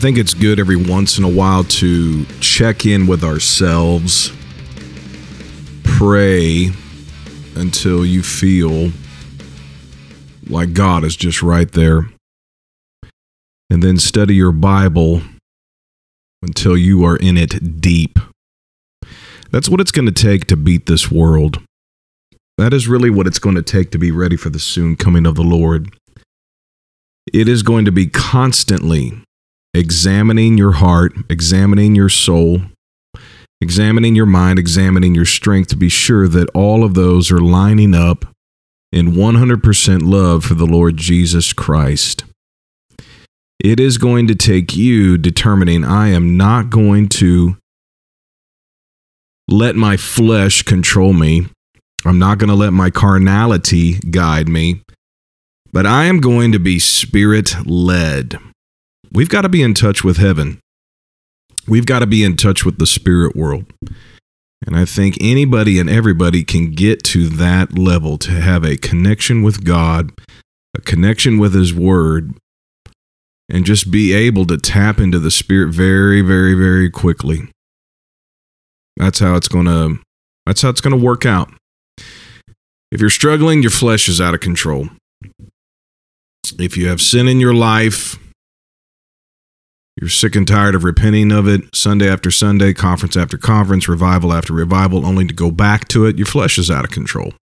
I think it's good every once in a while to check in with ourselves, pray until you feel like God is just right there, and then study your Bible until you are in it deep. That's what it's going to take to beat this world. That is really what it's going to take to be ready for the soon coming of the Lord. It is going to be constantly examining your heart, examining your soul, examining your mind, examining your strength to be sure that all of those are lining up in 100% love for the Lord Jesus Christ. It is going to take you determining, I am not going to let my flesh control me. I'm not going to let my carnality guide me, but I am going to be spirit led. We've got to be in touch with heaven. We've got to be in touch with the spirit world. And I think anybody and everybody can get to that level to have a connection with God, a connection with His Word, and just be able to tap into the Spirit very, very, very quickly. That's how it's gonna. That's how it's gonna work out. If you're struggling, your flesh is out of control. If you have sin in your life, you're sick and tired of repenting of it Sunday after Sunday, conference after conference, revival after revival, only to go back to it. Your flesh is out of control.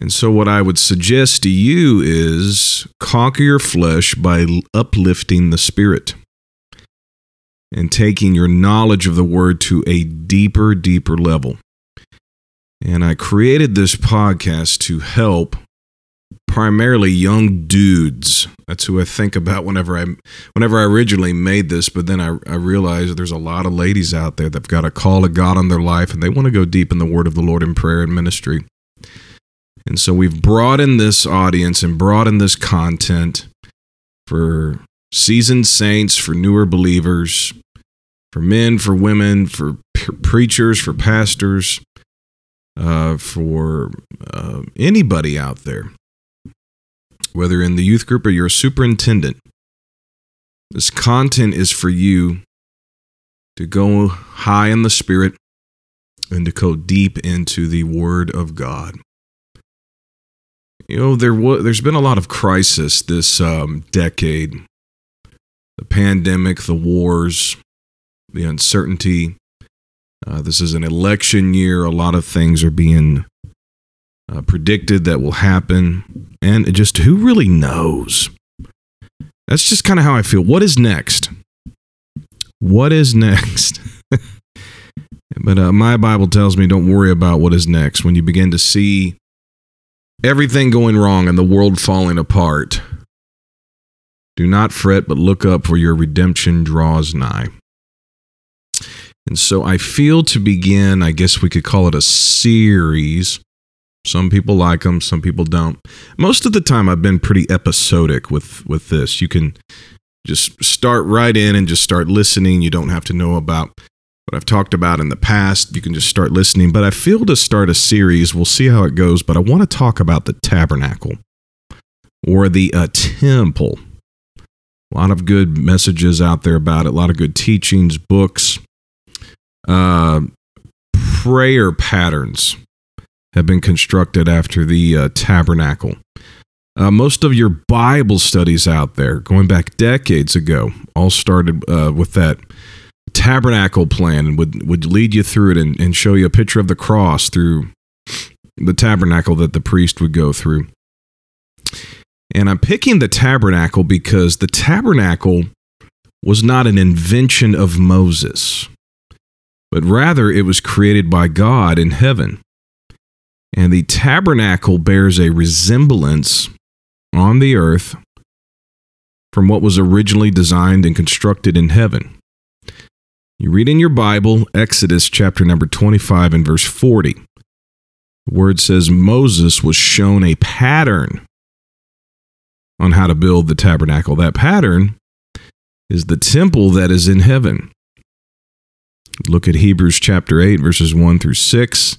And so, what I would suggest to you is conquer your flesh by uplifting the spirit and taking your knowledge of the word to a deeper, deeper level. And I created this podcast to help primarily young dudes. That's who I think about whenever I whenever I originally made this, but then I, I realized there's a lot of ladies out there that've got a call of God on their life and they want to go deep in the word of the Lord in prayer and ministry. And so we've brought in this audience and brought in this content for seasoned saints, for newer believers, for men, for women, for preachers, for pastors, uh, for uh, anybody out there whether in the youth group or you're a superintendent. This content is for you to go high in the spirit and to go deep into the Word of God. You know, there was, there's been a lot of crisis this um, decade the pandemic, the wars, the uncertainty. Uh, this is an election year. A lot of things are being uh, predicted that will happen. And just who really knows? That's just kind of how I feel. What is next? What is next? but uh, my Bible tells me don't worry about what is next. When you begin to see everything going wrong and the world falling apart, do not fret, but look up, for your redemption draws nigh. And so I feel to begin, I guess we could call it a series some people like them, some people don't. Most of the time, I've been pretty episodic with with this. You can just start right in and just start listening. You don't have to know about what I've talked about in the past. You can just start listening. But I feel to start a series. We'll see how it goes. But I want to talk about the tabernacle or the uh, temple. A lot of good messages out there about it. A lot of good teachings, books, uh, prayer patterns have been constructed after the uh, tabernacle. Uh, most of your Bible studies out there, going back decades ago, all started uh, with that tabernacle plan and would, would lead you through it and, and show you a picture of the cross through the tabernacle that the priest would go through. And I'm picking the tabernacle because the tabernacle was not an invention of Moses, but rather it was created by God in heaven. And the tabernacle bears a resemblance on the earth from what was originally designed and constructed in heaven. You read in your Bible, Exodus chapter number 25 and verse 40. The word says Moses was shown a pattern on how to build the tabernacle. That pattern is the temple that is in heaven. Look at Hebrews chapter 8, verses 1 through 6.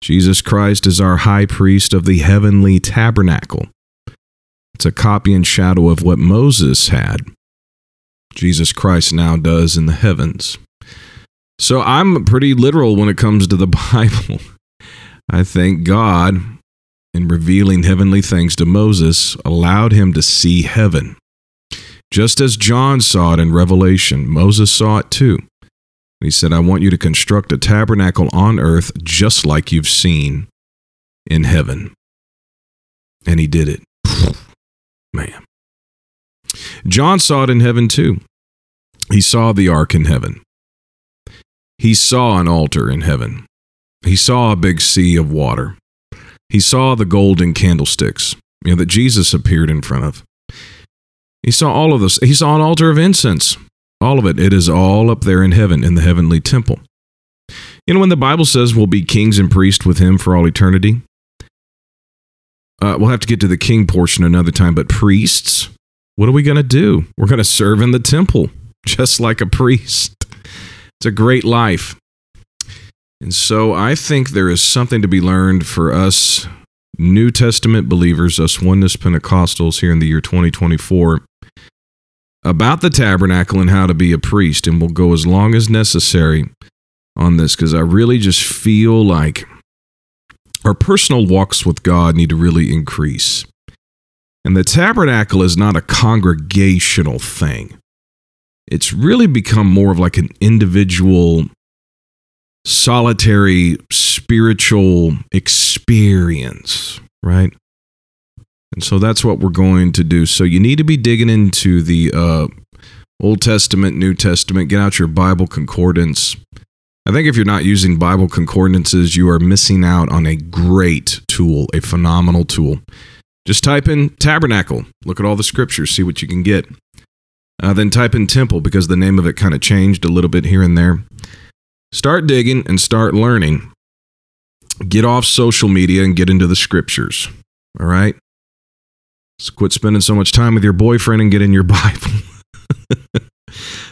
Jesus Christ is our high priest of the heavenly tabernacle. It's a copy and shadow of what Moses had. Jesus Christ now does in the heavens. So I'm pretty literal when it comes to the Bible. I think God, in revealing heavenly things to Moses, allowed him to see heaven. Just as John saw it in Revelation, Moses saw it too. He said, I want you to construct a tabernacle on earth just like you've seen in heaven. And he did it. Man. John saw it in heaven too. He saw the ark in heaven. He saw an altar in heaven. He saw a big sea of water. He saw the golden candlesticks, you know, that Jesus appeared in front of. He saw all of this. He saw an altar of incense. All of it. It is all up there in heaven, in the heavenly temple. You know, when the Bible says we'll be kings and priests with him for all eternity, uh, we'll have to get to the king portion another time, but priests, what are we going to do? We're going to serve in the temple, just like a priest. It's a great life. And so I think there is something to be learned for us New Testament believers, us Oneness Pentecostals here in the year 2024, about the tabernacle and how to be a priest. And we'll go as long as necessary on this because I really just feel like our personal walks with God need to really increase. And the tabernacle is not a congregational thing, it's really become more of like an individual, solitary, spiritual experience, right? And so that's what we're going to do. So you need to be digging into the uh, Old Testament, New Testament. Get out your Bible concordance. I think if you're not using Bible concordances, you are missing out on a great tool, a phenomenal tool. Just type in tabernacle, look at all the scriptures, see what you can get. Uh, then type in temple because the name of it kind of changed a little bit here and there. Start digging and start learning. Get off social media and get into the scriptures. All right? So quit spending so much time with your boyfriend and get in your Bible.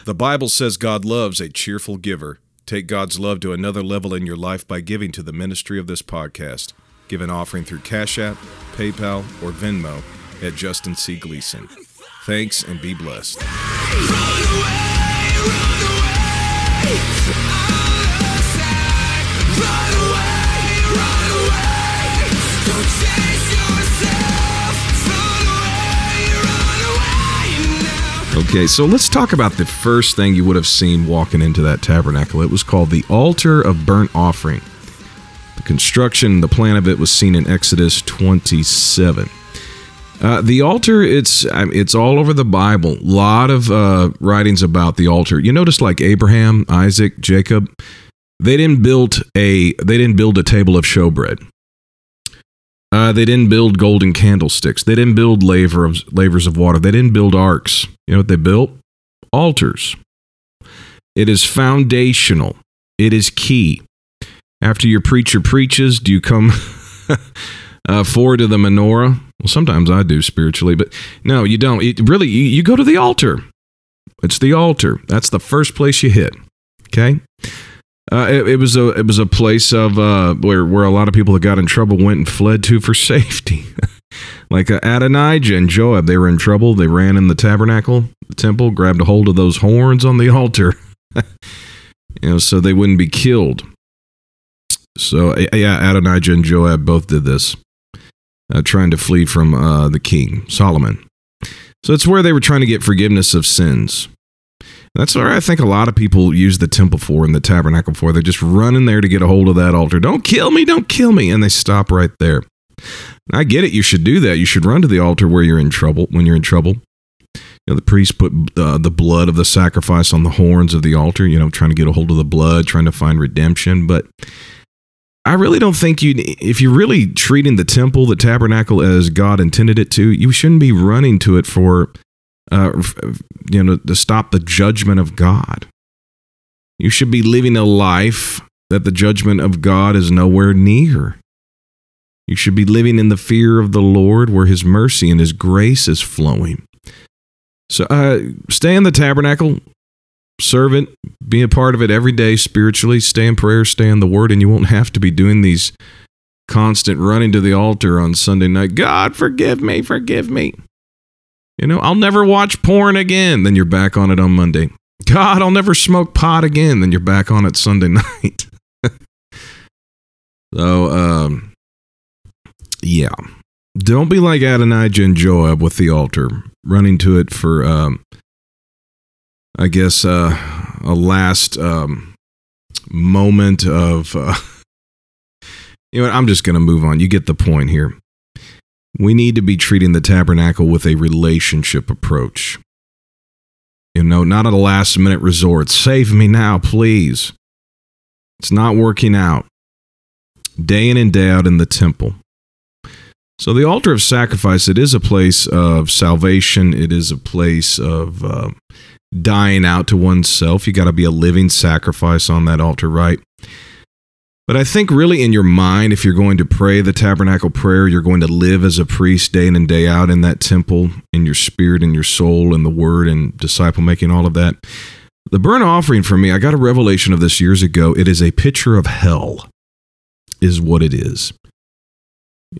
the Bible says God loves a cheerful giver. Take God's love to another level in your life by giving to the ministry of this podcast. Give an offering through Cash App, PayPal, or Venmo at Justin C. Gleason. Thanks and be blessed. Okay, so let's talk about the first thing you would have seen walking into that tabernacle. It was called the altar of burnt offering. The construction, the plan of it was seen in Exodus 27. Uh, the altar, it's it's all over the Bible. A lot of uh, writings about the altar. You notice, like Abraham, Isaac, Jacob, they didn't build a they didn't build a table of showbread. Uh, they didn't build golden candlesticks. They didn't build laver of, lavers of water. They didn't build arks. You know what they built? Altars. It is foundational. It is key. After your preacher preaches, do you come uh, forward to the menorah? Well, sometimes I do spiritually, but no, you don't. It, really, you, you go to the altar. It's the altar. That's the first place you hit. Okay. Uh, it, it, was a it was a place of uh, where where a lot of people that got in trouble went and fled to for safety, like uh, Adonijah and Joab. They were in trouble. They ran in the tabernacle, the temple, grabbed a hold of those horns on the altar, you know, so they wouldn't be killed. So yeah, Adonijah and Joab both did this, uh, trying to flee from uh, the king Solomon. So it's where they were trying to get forgiveness of sins. That's what I think a lot of people use the temple for and the tabernacle for. They just run in there to get a hold of that altar. Don't kill me, don't kill me. And they stop right there. I get it. You should do that. You should run to the altar where you're in trouble, when you're in trouble. You know, the priest put uh, the blood of the sacrifice on the horns of the altar, you know, trying to get a hold of the blood, trying to find redemption. But I really don't think you, if you're really treating the temple, the tabernacle as God intended it to, you shouldn't be running to it for uh, you know, to stop the judgment of God. You should be living a life that the judgment of God is nowhere near. You should be living in the fear of the Lord where his mercy and his grace is flowing. So uh, stay in the tabernacle, serve it, be a part of it every day spiritually, stay in prayer, stay in the word, and you won't have to be doing these constant running to the altar on Sunday night. God, forgive me, forgive me. You know, I'll never watch porn again. Then you're back on it on Monday. God, I'll never smoke pot again. Then you're back on it Sunday night. so, um, yeah. Don't be like Adonijah and Joab with the altar, running to it for, um, I guess, uh, a last um, moment of. Uh, you know what? I'm just going to move on. You get the point here. We need to be treating the tabernacle with a relationship approach. You know, not a last minute resort. Save me now, please. It's not working out. Day in and day out in the temple. So, the altar of sacrifice, it is a place of salvation. It is a place of uh, dying out to oneself. You got to be a living sacrifice on that altar, right? But I think really in your mind, if you're going to pray the tabernacle prayer, you're going to live as a priest day in and day out in that temple, in your spirit, in your soul, in the word, and disciple making, all of that. The burnt offering for me, I got a revelation of this years ago. It is a picture of hell, is what it is.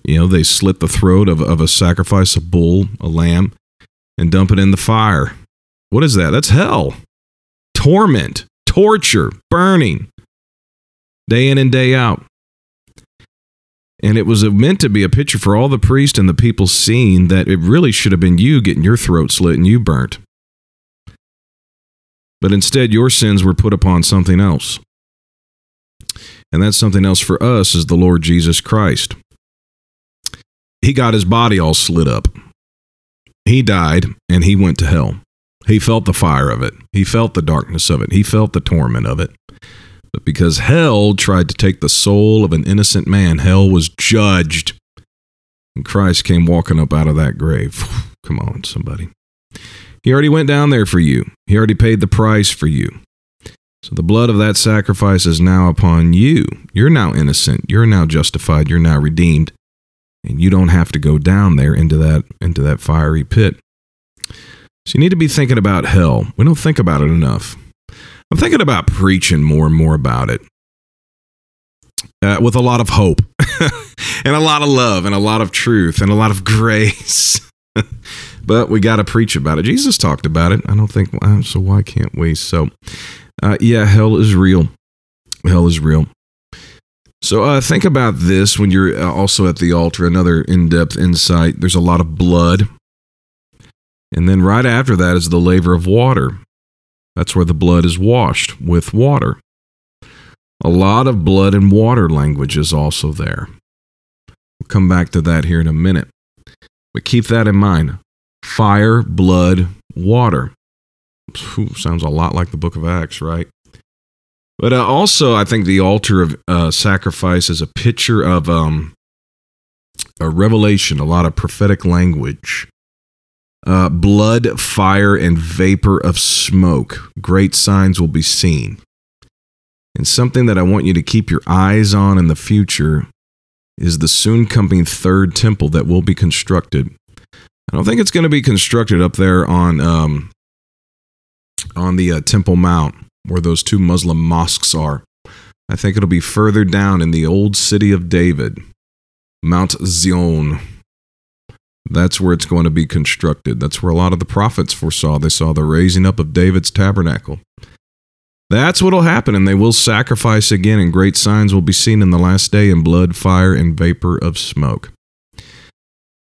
You know, they slit the throat of, of a sacrifice, a bull, a lamb, and dump it in the fire. What is that? That's hell. Torment, torture, burning day in and day out. And it was meant to be a picture for all the priests and the people seeing that it really should have been you getting your throat slit and you burnt. But instead, your sins were put upon something else. And that something else for us is the Lord Jesus Christ. He got his body all slit up. He died and he went to hell. He felt the fire of it. He felt the darkness of it. He felt the torment of it. But because hell tried to take the soul of an innocent man, hell was judged. And Christ came walking up out of that grave. Come on, somebody. He already went down there for you, He already paid the price for you. So the blood of that sacrifice is now upon you. You're now innocent. You're now justified. You're now redeemed. And you don't have to go down there into that into that fiery pit. So you need to be thinking about hell. We don't think about it enough. I'm thinking about preaching more and more about it uh, with a lot of hope and a lot of love and a lot of truth and a lot of grace. but we got to preach about it. Jesus talked about it. I don't think so. Why can't we? So, uh, yeah, hell is real. Hell is real. So uh, think about this when you're uh, also at the altar. Another in-depth insight. There's a lot of blood, and then right after that is the laver of water. That's where the blood is washed with water. A lot of blood and water language is also there. We'll come back to that here in a minute. But keep that in mind fire, blood, water. Sounds a lot like the book of Acts, right? But uh, also, I think the altar of uh, sacrifice is a picture of um, a revelation, a lot of prophetic language uh, blood, fire, and vapor of smoke. Great signs will be seen. And something that I want you to keep your eyes on in the future is the soon coming third temple that will be constructed. I don't think it's going to be constructed up there on um, on the uh, Temple Mount where those two Muslim mosques are. I think it'll be further down in the old city of David, Mount Zion. That's where it's going to be constructed. That's where a lot of the prophets foresaw. They saw the raising up of David's tabernacle. That's what will happen, and they will sacrifice again, and great signs will be seen in the last day in blood, fire, and vapor of smoke.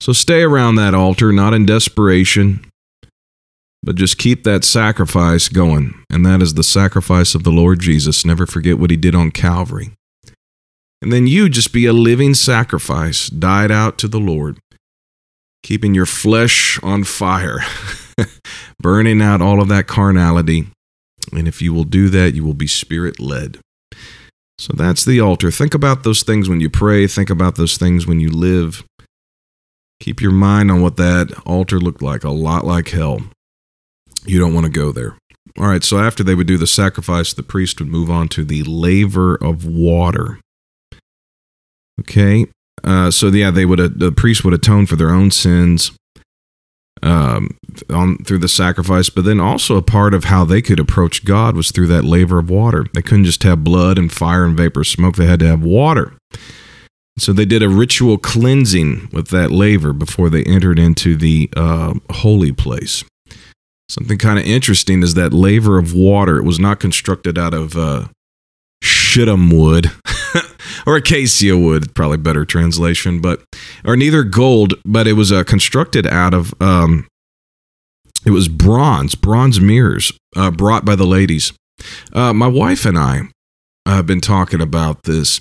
So stay around that altar, not in desperation, but just keep that sacrifice going. And that is the sacrifice of the Lord Jesus. Never forget what he did on Calvary. And then you just be a living sacrifice, died out to the Lord keeping your flesh on fire, burning out all of that carnality. And if you will do that, you will be spirit led. So that's the altar. Think about those things when you pray, think about those things when you live. Keep your mind on what that altar looked like, a lot like hell. You don't want to go there. All right, so after they would do the sacrifice, the priest would move on to the laver of water. Okay, uh, so yeah, they would the priest would atone for their own sins um, on through the sacrifice, but then also a part of how they could approach God was through that laver of water. They couldn't just have blood and fire and vapor smoke; they had to have water. So they did a ritual cleansing with that laver before they entered into the uh, holy place. Something kind of interesting is that laver of water. It was not constructed out of uh, shittim wood or acacia wood, probably better translation, but or neither gold, but it was uh, constructed out of um, it was bronze, bronze mirrors uh, brought by the ladies. Uh, my wife and I have been talking about this.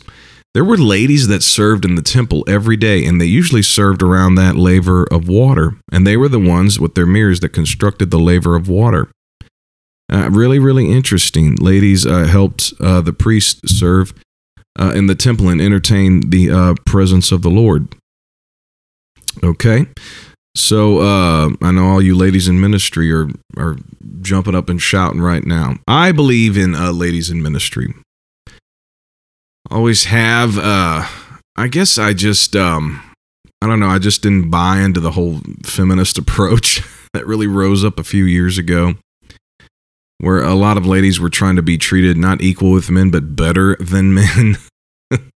There were ladies that served in the temple every day, and they usually served around that laver of water. And they were the ones with their mirrors that constructed the laver of water. Uh, really, really interesting. Ladies uh, helped uh, the priest serve uh, in the temple and entertain the uh, presence of the Lord. Okay. So uh, I know all you ladies in ministry are are jumping up and shouting right now. I believe in ladies in ministry always have. Uh, I guess I just, um, I don't know. I just didn't buy into the whole feminist approach that really rose up a few years ago, where a lot of ladies were trying to be treated not equal with men, but better than men.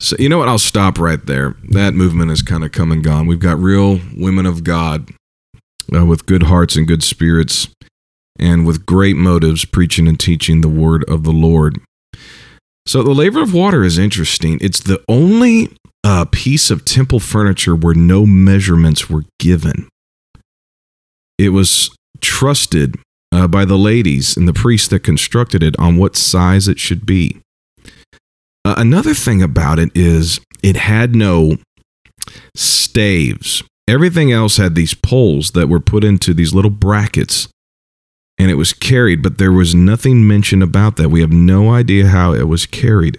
so, you know what? I'll stop right there. That movement has kind of come and gone. We've got real women of God uh, with good hearts and good spirits and with great motives preaching and teaching the word of the Lord. So the laver of water is interesting. It's the only uh, piece of temple furniture where no measurements were given. It was trusted uh, by the ladies and the priests that constructed it on what size it should be. Uh, another thing about it is it had no staves. Everything else had these poles that were put into these little brackets and it was carried, but there was nothing mentioned about that. We have no idea how it was carried.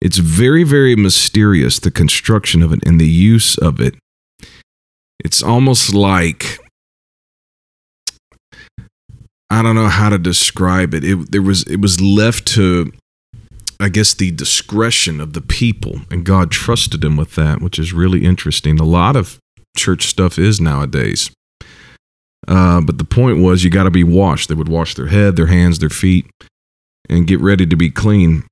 It's very, very mysterious, the construction of it and the use of it. It's almost like I don't know how to describe it. It there was it was left to I guess the discretion of the people and God trusted him with that, which is really interesting. A lot of church stuff is nowadays. Uh, but the point was, you got to be washed. They would wash their head, their hands, their feet, and get ready to be clean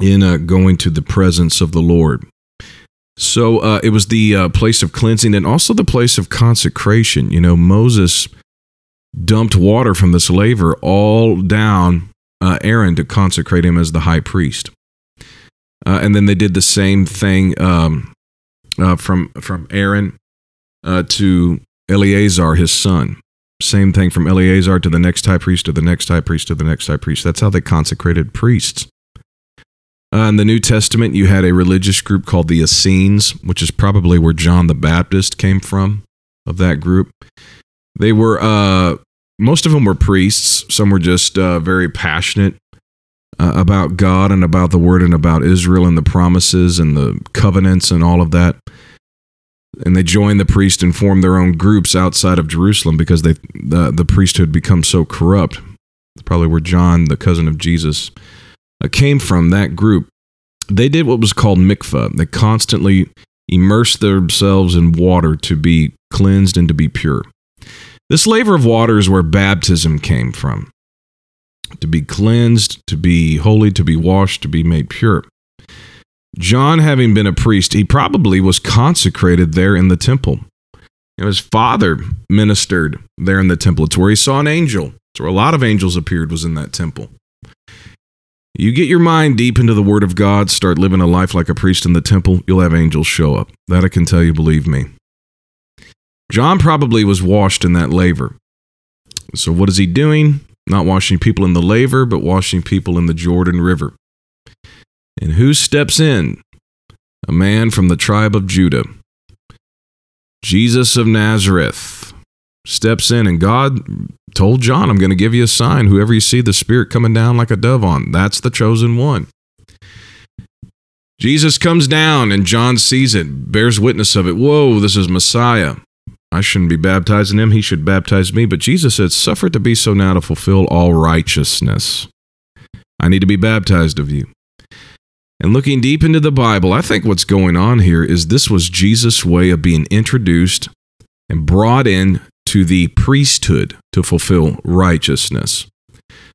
in uh, going to the presence of the Lord. So uh, it was the uh, place of cleansing and also the place of consecration. You know, Moses dumped water from this laver all down uh, Aaron to consecrate him as the high priest. Uh, and then they did the same thing um, from from Aaron to Eleazar, his son. Same thing from Eleazar to the next high priest to the next high priest to the next high priest. That's how they consecrated priests. Uh, in the New Testament, you had a religious group called the Essenes, which is probably where John the Baptist came from, of that group. They were, uh, most of them were priests. Some were just uh, very passionate uh, about God and about the Word and about Israel and the promises and the covenants and all of that and they joined the priest and formed their own groups outside of Jerusalem because they the, the priesthood become so corrupt. probably where John, the cousin of Jesus, uh, came from. That group, they did what was called mikvah. They constantly immersed themselves in water to be cleansed and to be pure. This laver of water is where baptism came from. To be cleansed, to be holy, to be washed, to be made pure. John, having been a priest, he probably was consecrated there in the temple. Know, his father ministered there in the temple. It's where he saw an angel. It's where a lot of angels appeared, was in that temple. You get your mind deep into the Word of God, start living a life like a priest in the temple, you'll have angels show up. That I can tell you, believe me. John probably was washed in that laver. So, what is he doing? Not washing people in the laver, but washing people in the Jordan River. And who steps in? A man from the tribe of Judah. Jesus of Nazareth steps in, and God told John, I'm going to give you a sign. Whoever you see the Spirit coming down like a dove on, that's the chosen one. Jesus comes down, and John sees it, bears witness of it. Whoa, this is Messiah. I shouldn't be baptizing him. He should baptize me. But Jesus said, Suffer it to be so now to fulfill all righteousness. I need to be baptized of you. And looking deep into the Bible, I think what's going on here is this was Jesus' way of being introduced and brought in to the priesthood to fulfill righteousness.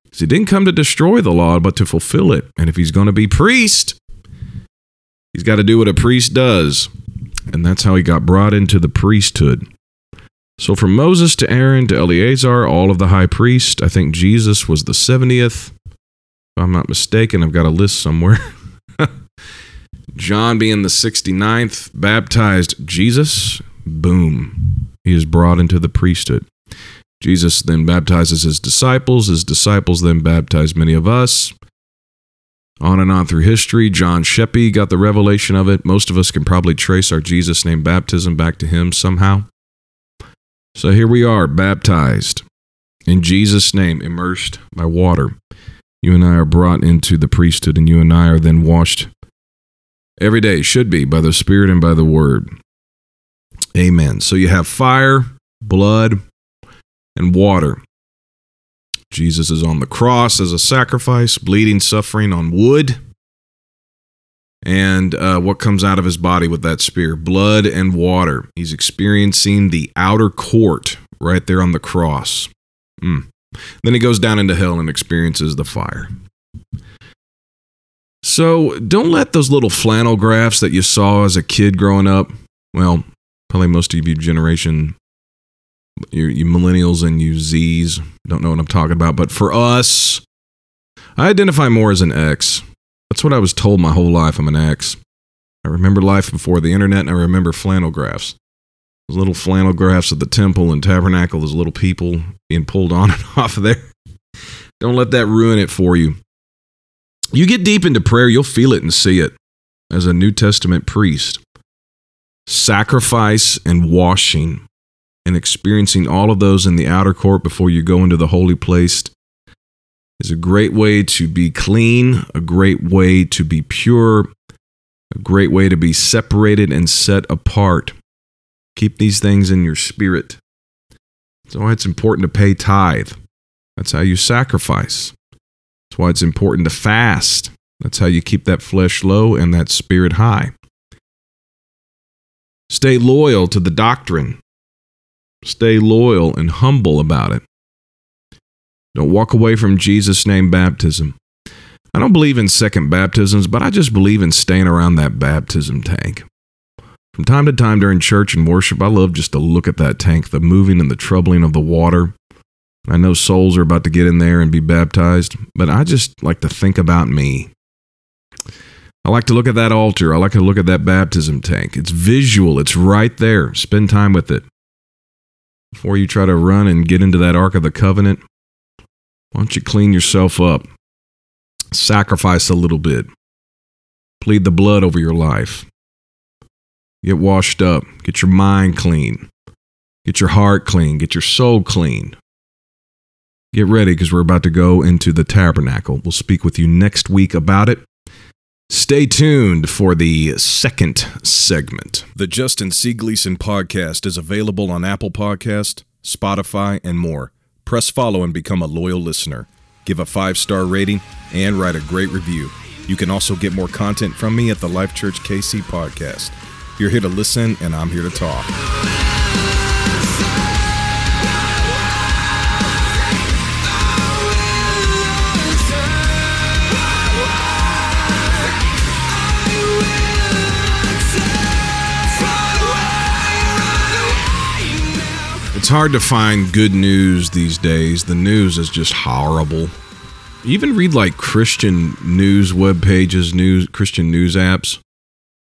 Because he didn't come to destroy the law, but to fulfill it. And if he's going to be priest, He's got to do what a priest does. And that's how he got brought into the priesthood. So from Moses to Aaron to Eleazar, all of the high priest, I think Jesus was the 70th. If I'm not mistaken, I've got a list somewhere. John being the 69th, baptized Jesus. Boom. He is brought into the priesthood. Jesus then baptizes his disciples. His disciples then baptize many of us. On and on through history, John Scheppe got the revelation of it. Most of us can probably trace our Jesus name baptism back to him somehow. So here we are, baptized in Jesus' name, immersed by water. You and I are brought into the priesthood, and you and I are then washed every day, should be, by the Spirit and by the Word. Amen. So you have fire, blood, and water. Jesus is on the cross as a sacrifice, bleeding, suffering on wood. And uh, what comes out of his body with that spear? Blood and water. He's experiencing the outer court right there on the cross. Mm. Then he goes down into hell and experiences the fire. So don't let those little flannel graphs that you saw as a kid growing up, well, probably most of you generation you, you millennials and you Z's don't know what I'm talking about. But for us, I identify more as an X. That's what I was told my whole life. I'm an ex. I remember life before the internet, and I remember flannel graphs. Those little flannel graphs at the temple and tabernacle, those little people being pulled on and off of there. Don't let that ruin it for you. You get deep into prayer, you'll feel it and see it as a New Testament priest. Sacrifice and washing and experiencing all of those in the outer court before you go into the holy place is a great way to be clean, a great way to be pure, a great way to be separated and set apart. Keep these things in your spirit. That's why it's important to pay tithe. That's how you sacrifice. That's why it's important to fast. That's how you keep that flesh low and that spirit high. Stay loyal to the doctrine. Stay loyal and humble about it. Don't walk away from Jesus' name baptism. I don't believe in second baptisms, but I just believe in staying around that baptism tank. From time to time during church and worship, I love just to look at that tank, the moving and the troubling of the water. I know souls are about to get in there and be baptized, but I just like to think about me. I like to look at that altar. I like to look at that baptism tank. It's visual, it's right there. Spend time with it before you try to run and get into that Ark of the Covenant, why don't you clean yourself up? Sacrifice a little bit. Plead the blood over your life. Get washed up. Get your mind clean. Get your heart clean. Get your soul clean. Get ready because we're about to go into the tabernacle. We'll speak with you next week about it. Stay tuned for the second segment. The Justin C. Gleason podcast is available on Apple Podcast, Spotify, and more. Press follow and become a loyal listener. Give a five star rating and write a great review. You can also get more content from me at the Life Church KC podcast. You're here to listen, and I'm here to talk. It's hard to find good news these days. The news is just horrible. even read like Christian news web pages, news Christian news apps.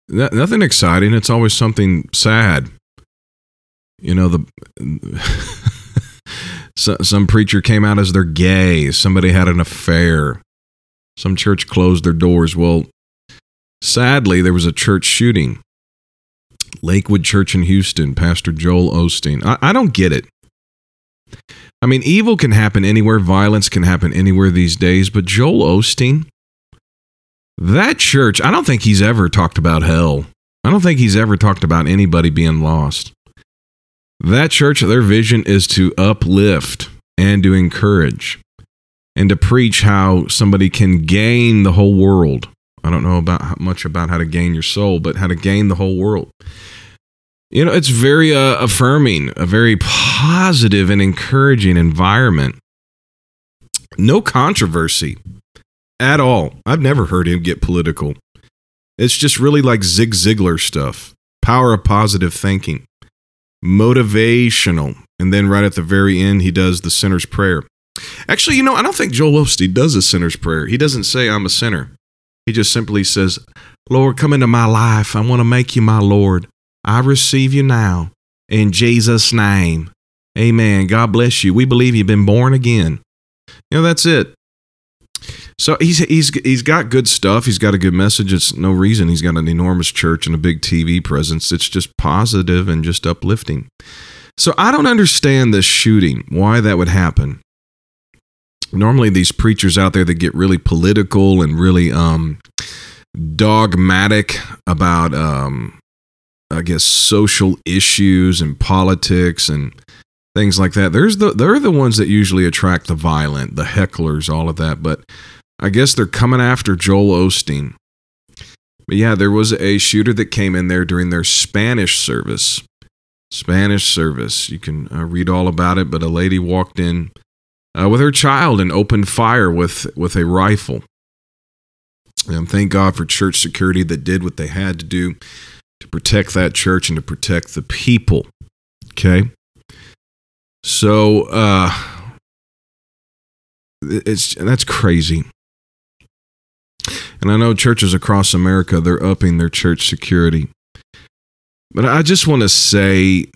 nothing exciting. It's always something sad. You know the so, some preacher came out as they're gay. Somebody had an affair. Some church closed their doors. Well, sadly, there was a church shooting Lakewood Church in Houston, Pastor Joel Osteen. I, I don't get it. I mean, evil can happen anywhere, violence can happen anywhere these days, but Joel Osteen, that church, I don't think he's ever talked about hell. I don't think he's ever talked about anybody being lost. That church, their vision is to uplift and to encourage and to preach how somebody can gain the whole world. I don't know about much about how to gain your soul, but how to gain the whole world you know, it's very uh, affirming, a very positive and encouraging environment. No controversy at all. I've never heard him get political. It's just really like Zig Ziglar stuff. Power of positive thinking. Motivational. And then right at the very end, he does the sinner's prayer. Actually, you know, I don't think Joel Osteen does a sinner's prayer. He doesn't say, I'm a sinner. He just simply says, Lord, come into my life. I want to make you my Lord. I receive you now in Jesus' name. Amen. God bless you. We believe you've been born again. You know, that's it. So he's he's he's got good stuff. He's got a good message. It's no reason he's got an enormous church and a big TV presence. It's just positive and just uplifting. So I don't understand this shooting. Why that would happen? Normally, these preachers out there that get really political and really um, dogmatic about, um, I guess, social issues and politics and things like that. There's the they're the ones that usually attract the violent, the hecklers, all of that. But I guess they're coming after Joel Osteen. But yeah, there was a shooter that came in there during their Spanish service. Spanish service. You can uh, read all about it. But a lady walked in uh, with her child and opened fire with with a rifle. And thank God for church security that did what they had to do to protect that church and to protect the people. Okay. So uh it's that's crazy. And I know churches across America they're upping their church security. But I just want to say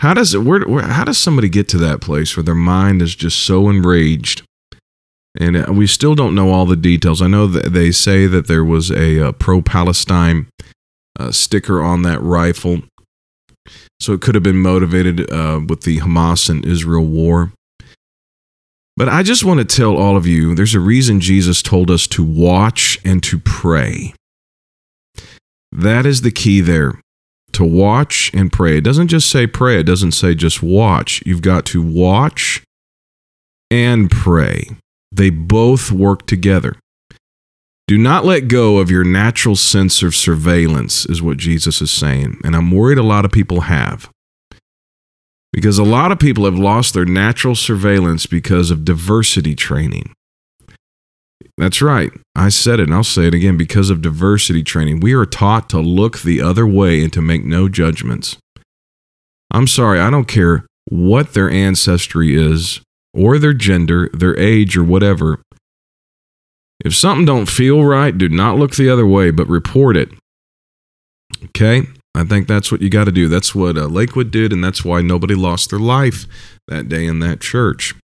how does it where, where how does somebody get to that place where their mind is just so enraged and uh, we still don't know all the details. I know that they say that there was a, a uh, pro-Palestine uh, sticker on that rifle, so it could have been motivated uh, with the Hamas and Israel war. But I just want to tell all of you there's a reason Jesus told us to watch and to pray. That is the key there. To watch and pray. It doesn't just say pray, it doesn't say just watch. You've got to watch and pray. They both work together. Do not let go of your natural sense of surveillance, is what Jesus is saying. And I'm worried a lot of people have because a lot of people have lost their natural surveillance because of diversity training. That's right. I said it and I'll say it again because of diversity training. We are taught to look the other way and to make no judgments. I'm sorry, I don't care what their ancestry is or their gender, their age or whatever. If something don't feel right, do not look the other way but report it. Okay? I think that's what you got to do. That's what uh, Lakewood did, and that's why nobody lost their life that day in that church.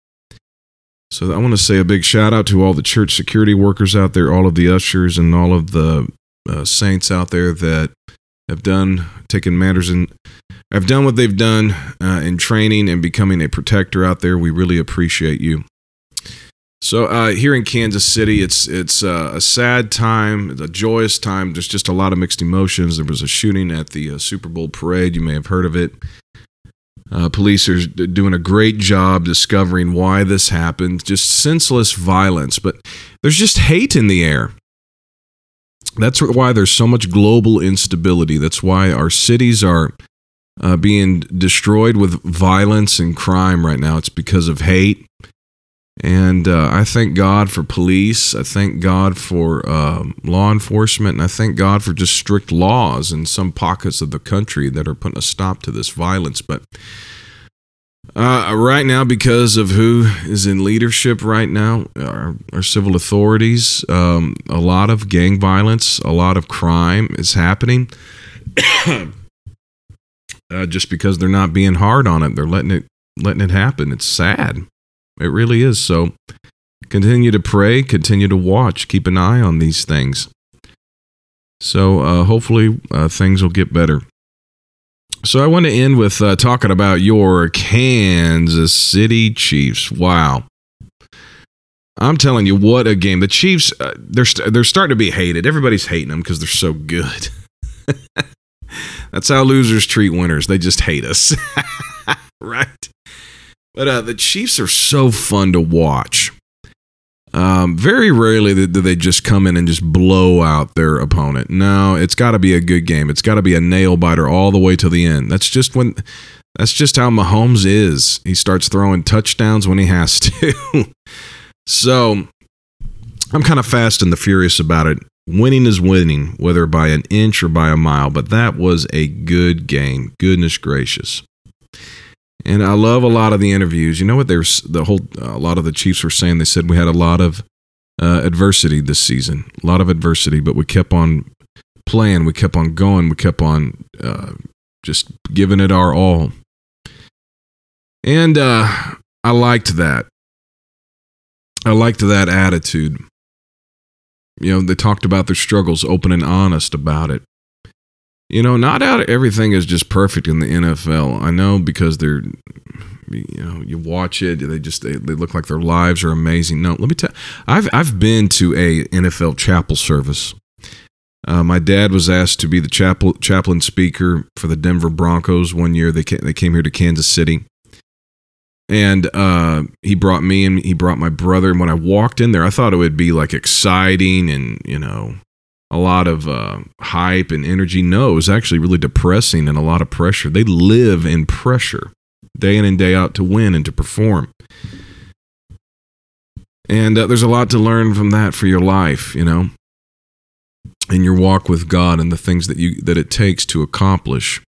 So I want to say a big shout out to all the church security workers out there, all of the ushers, and all of the uh, saints out there that have done taken matters in have done what they've done uh, in training and becoming a protector out there. We really appreciate you. So uh, here in Kansas City, it's it's uh, a sad time, it's a joyous time. There's just a lot of mixed emotions. There was a shooting at the uh, Super Bowl parade. You may have heard of it. Uh, police are doing a great job discovering why this happened. Just senseless violence, but there's just hate in the air. That's why there's so much global instability. That's why our cities are uh, being destroyed with violence and crime right now. It's because of hate and uh, I thank God for police. I thank God for um, law enforcement. And I thank God for just strict laws in some pockets of the country that are putting a stop to this violence. But uh, right now, because of who is in leadership right now, our, our civil authorities, um, a lot of gang violence, a lot of crime is happening. uh, just because they're not being hard on it, they're letting it letting it happen. It's sad. It really is. So continue to pray, continue to watch, keep an eye on these things. So uh, hopefully uh, things will get better. So I want to end with uh, talking about your Kansas City Chiefs. Wow. I'm telling you, what a game! The Chiefs, uh, they're they they're starting to be hated. Everybody's hating them because they're so good. That's how losers treat winners. They just hate us, right? But uh, the Chiefs are so fun to watch. Um, very rarely do they just come in and just blow out their opponent. No, it's got to be a good game. It's got to be a nail biter all the way to the end. That's just when. That's just how Mahomes is. He starts throwing touchdowns when he has to. so I'm kind of fast and the furious about it. winning is winning, whether by an inch or by a mile. But that was a good game. Goodness gracious. And I love a lot of the interviews. You know what? There's the whole. A lot of the Chiefs were saying they said we had a lot of uh, adversity this season, a lot of adversity, but we kept on playing. We kept on going. We kept on uh, just giving it our all. And uh, I liked that. I liked that attitude. You know, they talked about their struggles, open and honest about it. You know, not out everything is just perfect in the NFL. I know because they're, you know, you watch it, they just they, they look like their lives are amazing. No, let me tell. I've I've been to a NFL chapel service. Uh, my dad was asked to be the chapel chaplain speaker for the Denver Broncos one year. They came, they came here to Kansas City, and uh, he brought me and he brought my brother. And when I walked in there, I thought it would be like exciting and you know a lot of uh, hype and energy. No, it was actually really depressing and a lot of pressure. They live in pressure day in and day out to win and to perform. And uh, there's a lot to learn from that for your life, you know, in your walk with God and the things that you that it takes to accomplish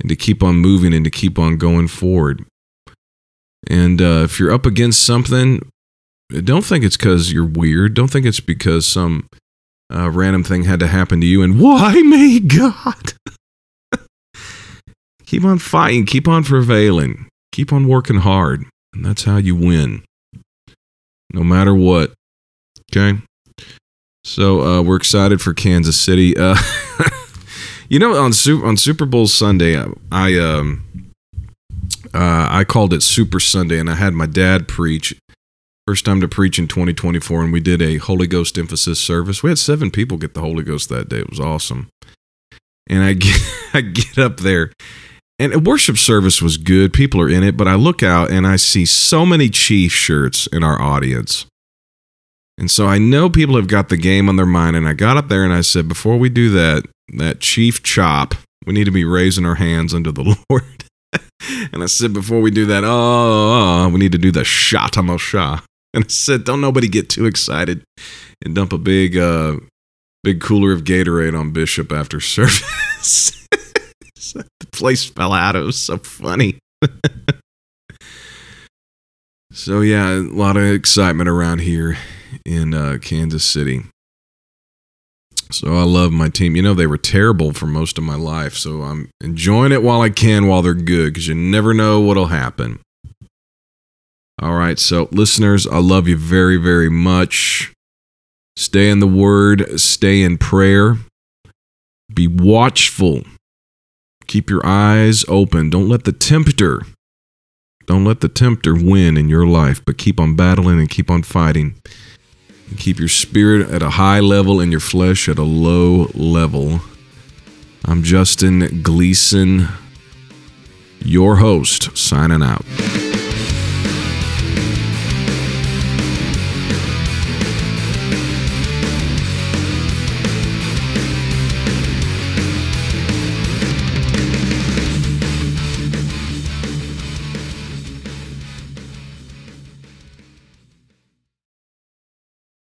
and to keep on moving and to keep on going forward. And uh, if you're up against something, don't think it's because you're weird. Don't think it's because some uh, random thing had to happen to you. And why me, God? keep on fighting. Keep on prevailing. Keep on working hard. And that's how you win, no matter what. Okay? So uh, we're excited for Kansas City. Uh, you know, on Super, on Super Bowl Sunday, I, I um, uh, I called it Super Sunday, and I had my dad preach. First time to preach in 2024, and we did a Holy Ghost emphasis service. We had seven people get the Holy Ghost that day. It was awesome. And I get, I get up there, and a worship service was good. People are in it, but I look out and I see so many Chief shirts in our audience. And so I know people have got the game on their mind. And I got up there and I said, before we do that, that Chief chop, we need to be raising our hands unto the Lord. and I said, before we do that, oh, oh we need to do the Sha Ta'amal Shah. And I said, don't nobody get too excited and dump a big, uh, big cooler of Gatorade on Bishop after service. the place fell out. It was so funny. so yeah, a lot of excitement around here in uh, Kansas City. So I love my team. You know, they were terrible for most of my life. So I'm enjoying it while I can while they're good because you never know what'll happen. All right. So, listeners, I love you very, very much. Stay in the word, stay in prayer, be watchful. Keep your eyes open. Don't let the tempter, don't let the tempter win in your life, but keep on battling and keep on fighting keep your spirit at a high level and your flesh at a low level. I'm Justin Gleason, your host, signing out.